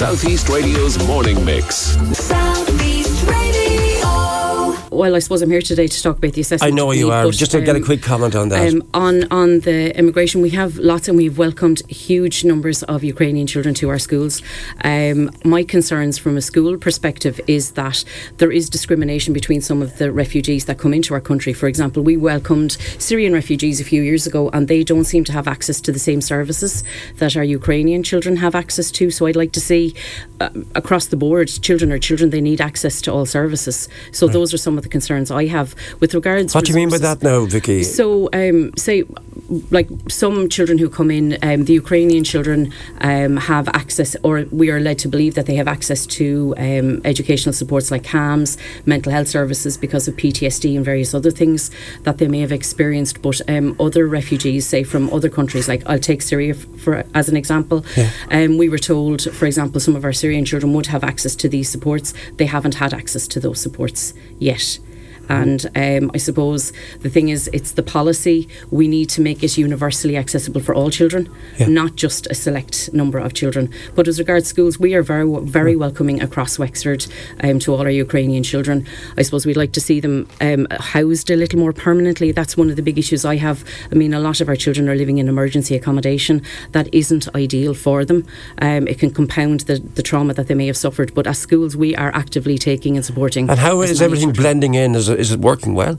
Southeast Radio's morning mix. Southeast Radio. Well, I suppose I'm here today to talk about the assessment. I know you are. but, Just to get a um, quick comment on that. Um, on on the immigration, we have lots, and we've welcomed huge numbers of Ukrainian children to our schools. Um, my concerns from a school perspective is that there is discrimination between some of the refugees that come into our country. For example, we welcomed Syrian refugees a few years ago, and they don't seem to have access to the same services that our Ukrainian children have access to. So I'd like to see uh, across the board, children are children; they need access to all services. So those are some of the concerns I have with regards. To what do you mean by that now, Vicky? so, um, say, like some children who come in, um, the Ukrainian children um, have access, or we are led to believe that they have access to um, educational supports like CAMHS, mental health services because of PTSD and various other things that they may have experienced. But um, other refugees, say from other countries, like I'll take Syria for as an example, um, we were told, for example, some of our Syrian children would have access to these supports. They haven't had access to those supports yet. And um, I suppose the thing is, it's the policy. We need to make it universally accessible for all children, Yeah. not just a select number of children. But as regards schools, we are very, very welcoming across Wexford um, to all our Ukrainian children. I suppose we'd like to see them um, housed a little more permanently. That's one of the big issues I have. I mean, a lot of our children are living in emergency accommodation that isn't ideal for them. Um, it can compound the, the trauma that they may have suffered. But as schools, we are actively taking and supporting. and how as is everything children. blending in? Is it, is it working well?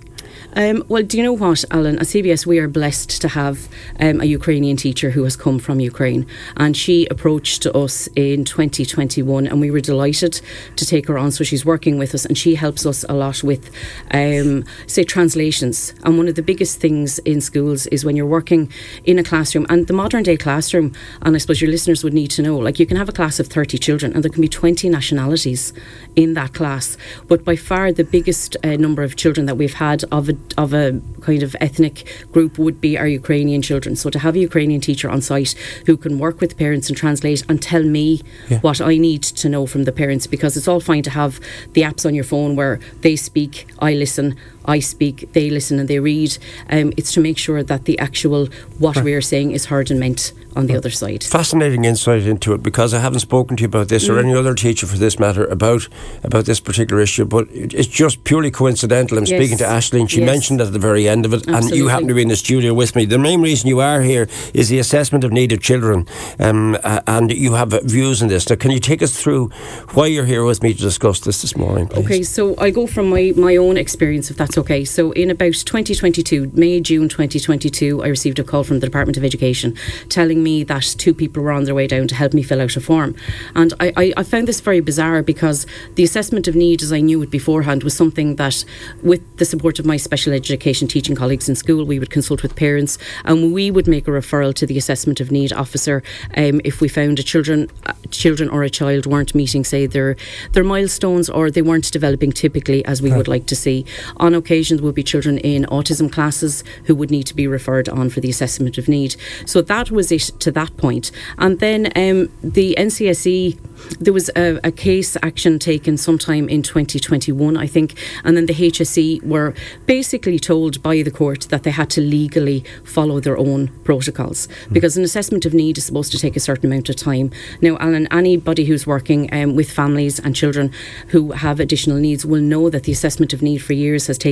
Um, well, do you know what, Alan? At CBS, we are blessed to have um, a Ukrainian teacher who has come from Ukraine, and she approached us in 2021, and we were delighted to take her on. So she's working with us, and she helps us a lot with, um, say, translations. And one of the biggest things in schools is when you're working in a classroom, and the modern day classroom, and I suppose your listeners would need to know, like you can have a class of 30 children, and there can be 20 nationalities in that class, but by far the biggest uh, number of children that we've had of a of a kind of ethnic group would be our Ukrainian children. So to have a Ukrainian teacher on site who can work with parents and translate and tell me what I need to know from the parents, because it's all fine to have the apps on your phone where they speak, I listen, I speak, they listen, and they read. Um, it's to make sure that the actual what we are saying is heard and meant on the other side. Fascinating insight into it because I haven't spoken to you about this or Mm. any other teacher for this matter about about this particular issue, but it's just purely coincidental. I'm Yes. speaking to Ashley, and she Yes. mentioned it at the very end of it, and you happen to be in the studio with me. The main reason you are here is the assessment of need of children, um, uh, and you have views on this. Now, can you take us through why you're here with me to discuss this this morning, please? Okay, so I go from my, my own experience, if that's okay. So, in about 2022, May, June 2022, I received a call from the Department of Education telling me that two people were on their way down to help me fill out a form. And I, I, I found this very bizarre because the assessment of need, as I knew it beforehand, was something that, with the support of my special education teaching colleagues in school, we would consult with parents and we would make a referral to the assessment of need officer um, if we found a children, uh, children or a child weren't meeting, say, their their milestones or they weren't developing typically as we would like to see. On occasions, would be children in autism classes who would need to be referred on for the assessment of need. So that was it to that point. And then um, the NCSE, there was a, a case action taken sometime in 2021, I think, and then the HSE were basically told by the court that they had to legally follow their own protocols because an assessment of need is supposed to take a certain amount of time. Now, Alan, anybody who's working um, with families and children who have additional needs will know that the assessment of need for years has taken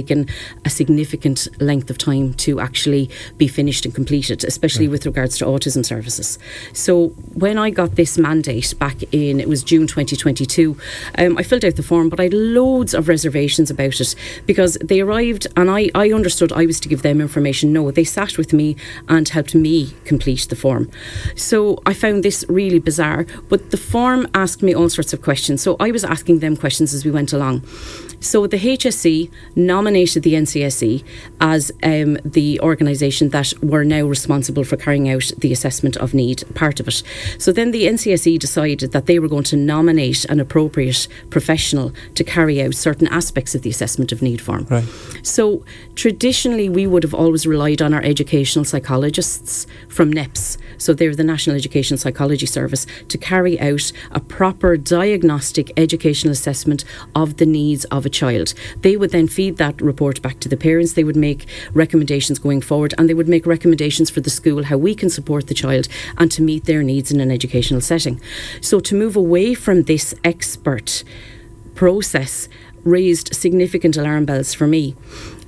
a significant length of time to actually be finished and completed, especially with regards to autism services. So when I got this mandate back in, it was June 2022, um, I filled out the form, but I had loads of reservations about it because they arrived and I, I understood I was to give them information. No, they sat with me and helped me complete the form. So I found this really bizarre, but the form asked me all sorts of questions. So I was asking them questions as we went along. So the HSE nominated the NCSE as um, the organisation that were now responsible for carrying out the assessment of need, part of it. So then the NCSE decided that they were going to nominate an appropriate professional to carry out certain aspects of the assessment of need form. Right. So traditionally, we would have always relied on our educational psychologists from NEPS. So they're the National Education Psychology Service to carry out a proper diagnostic educational assessment of the needs of a a child. They would then feed that report back to the parents. They would make recommendations going forward, and they would make recommendations for the school how we can support the child and to meet their needs in an educational setting. So to move away from this expert process raised significant alarm bells for me.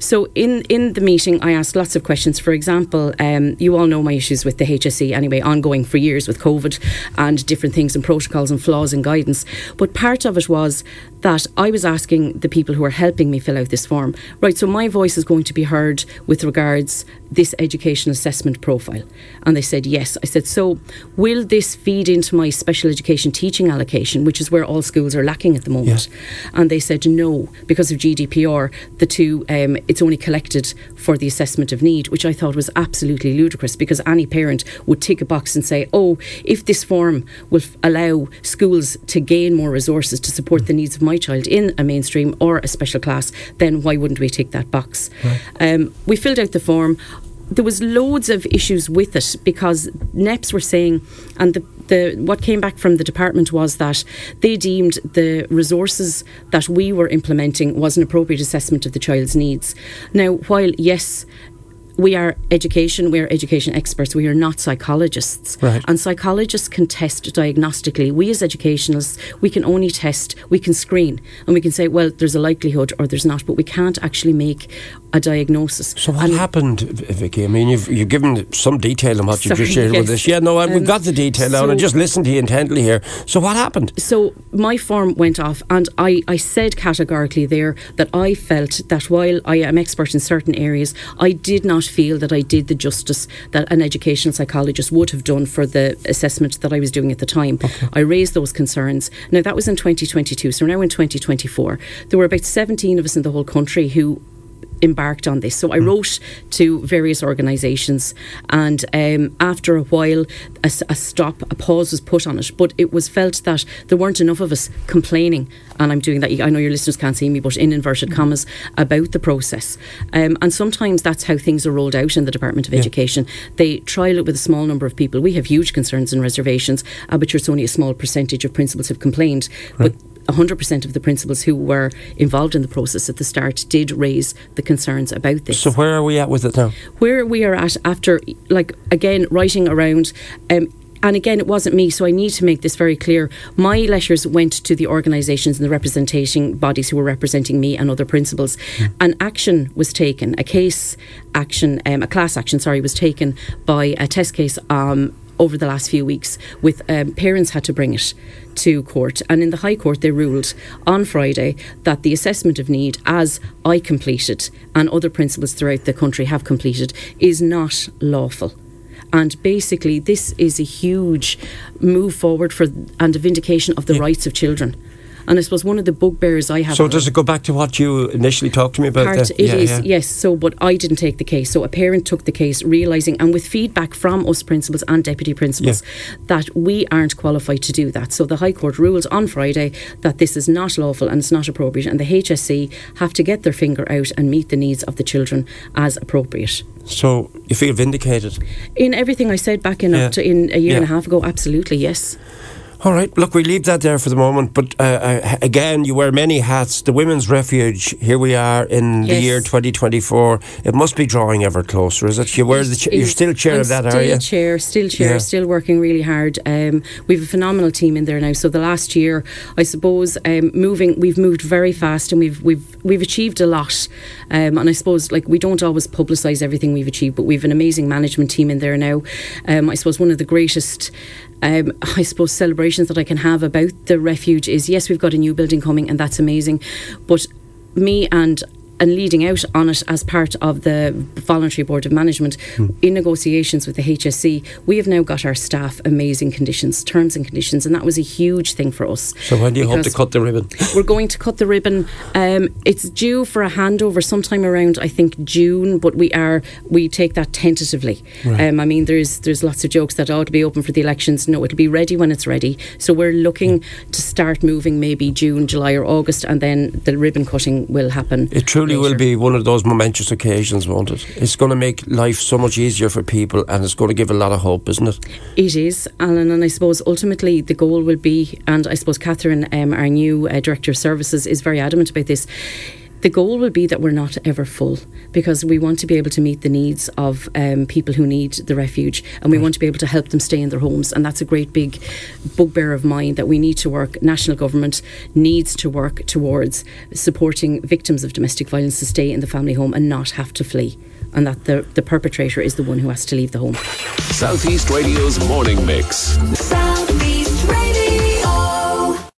So in in the meeting, I asked lots of questions. For example, um, you all know my issues with the HSE anyway, ongoing for years with COVID and different things and protocols and flaws in guidance. But part of it was that I was asking the people who are helping me fill out this form, right? So my voice is going to be heard with regards this education assessment profile, and they said yes. I said so. Will this feed into my special education teaching allocation, which is where all schools are lacking at the moment? And they said no because of GDPR. The two um, it's only collected for the assessment of need, which I thought was absolutely ludicrous because any parent would tick a box and say, oh, if this form will f- allow schools to gain more resources to support the needs of my child in a mainstream or a special class, then why wouldn't we tick that box? Um, we filled out the form. There was loads of issues with it because NEPS were saying, and the the what came back from the department was that they deemed the resources that we were implementing was an appropriate assessment of the child's needs. Now, while yes, we are education, we are education experts, we are not psychologists. Right. And psychologists can test diagnostically. We as educationalists, we can only test, we can screen, and we can say, well, there's a likelihood or there's not, but we can't actually make a diagnosis. So what And- happened, Vicky? I mean, you've you've given some detail on what you've just shared with us. Yeah, no, I, we've Um, got the detail now, and I just listened to you intently here. So what happened? So my form went off, and I, I said categorically there that I felt that while I am expert in certain areas, I did not feel that I did the justice that an educational psychologist would have done for the assessment that I was doing at the time. I raised those concerns. Now that was in 2022, so now in 2024. There were about 17 of us in the whole country who embarked on this. So I wrote to various organisations, and um, after a while, a, a stop, a pause was put on it. But it was felt that there weren't enough of us complaining, and I'm doing that. I know your listeners can't see me, but in inverted commas, about the process. Um, and sometimes that's how things are rolled out in the Department of Education. They trial it with a small number of people. We have huge concerns and reservations, uh, but it's only a small percentage of principals have complained. But 100% of the principals who were involved in the process at the start did raise the concerns about this. So where are we at with it now? Where we are at after, like, again, writing around. Um, and again, it wasn't me, so I need to make this very clear. My letters went to the organisations and the representation bodies who were representing me and other principals, and action was taken. A case action, um, a class action, sorry, was taken by a test case um, over the last few weeks. With um, parents had to bring it to court, and in the High Court they ruled on Friday that the assessment of need, as I completed and other principals throughout the country have completed, is not lawful. And basically, this is a huge move forward for and a vindication of the rights of children. And I suppose one of the bugbears I have. So does it go back to what you initially talked to me about? part it is yeah, yeah. yes so but i didn't take the case so a parent took the case realizing and with feedback from us principals and deputy principals that we aren't qualified to do that so the high court ruled on friday that this is not lawful and it's not appropriate and the hse have to get their finger out and meet the needs of the children as appropriate So you feel vindicated? in everything i said back in Yeah. Octo- in a year and a half ago absolutely yes All right, look, we leave that there for the moment. But uh, uh, again, you wear many hats. The Women's Refuge, here we are in the year 2024. It must be drawing ever closer, is it? You wear the ch- you're still chair I'm of that, still are you? chair, still chair, Yeah. still working really hard. Um, we have a phenomenal team in there now. So the last year, I suppose, um, moving, we've moved very fast and we've we've we've achieved a lot. Um, and I suppose, like we don't always publicise everything we've achieved, but we've an amazing management team in there now. Um, I suppose one of the greatest. Um, I suppose celebrations that I can have about the refuge is yes, we've got a new building coming, and that's amazing. But me and and leading out on it as part of the voluntary board of management Hmm. in negotiations with the HSE, we have now got our staff amazing conditions, terms and conditions, and that was a huge thing for us. So when do you hope to cut the ribbon? We're going to cut the ribbon. Um, it's due for a handover sometime around, I think, June. But we are we take that tentatively. Um, I mean, there's there's lots of jokes that ought to be open for the elections. No, it'll be ready when it's ready. So we're looking to start moving maybe June, July, or August, and then the ribbon cutting will happen. It truly surely will be one of those momentous occasions, won't it? It's going to make life so much easier for people and it's going to give a lot of hope, isn't it? It is, Alan, and I suppose ultimately the goal will be, and I suppose Catherine, um, our new uh, Director of Services, is very adamant about this. The goal will be that we're not ever full because we want to be able to meet the needs of um, people who need the refuge and we want to be able to help them stay in their homes. And that's a great big bugbear of mine that we need to work, national government needs to work towards supporting victims of domestic violence to stay in the family home and not have to flee. And that the, the perpetrator is the one who has to leave the home. Southeast Radio's morning mix. Southeast Radio.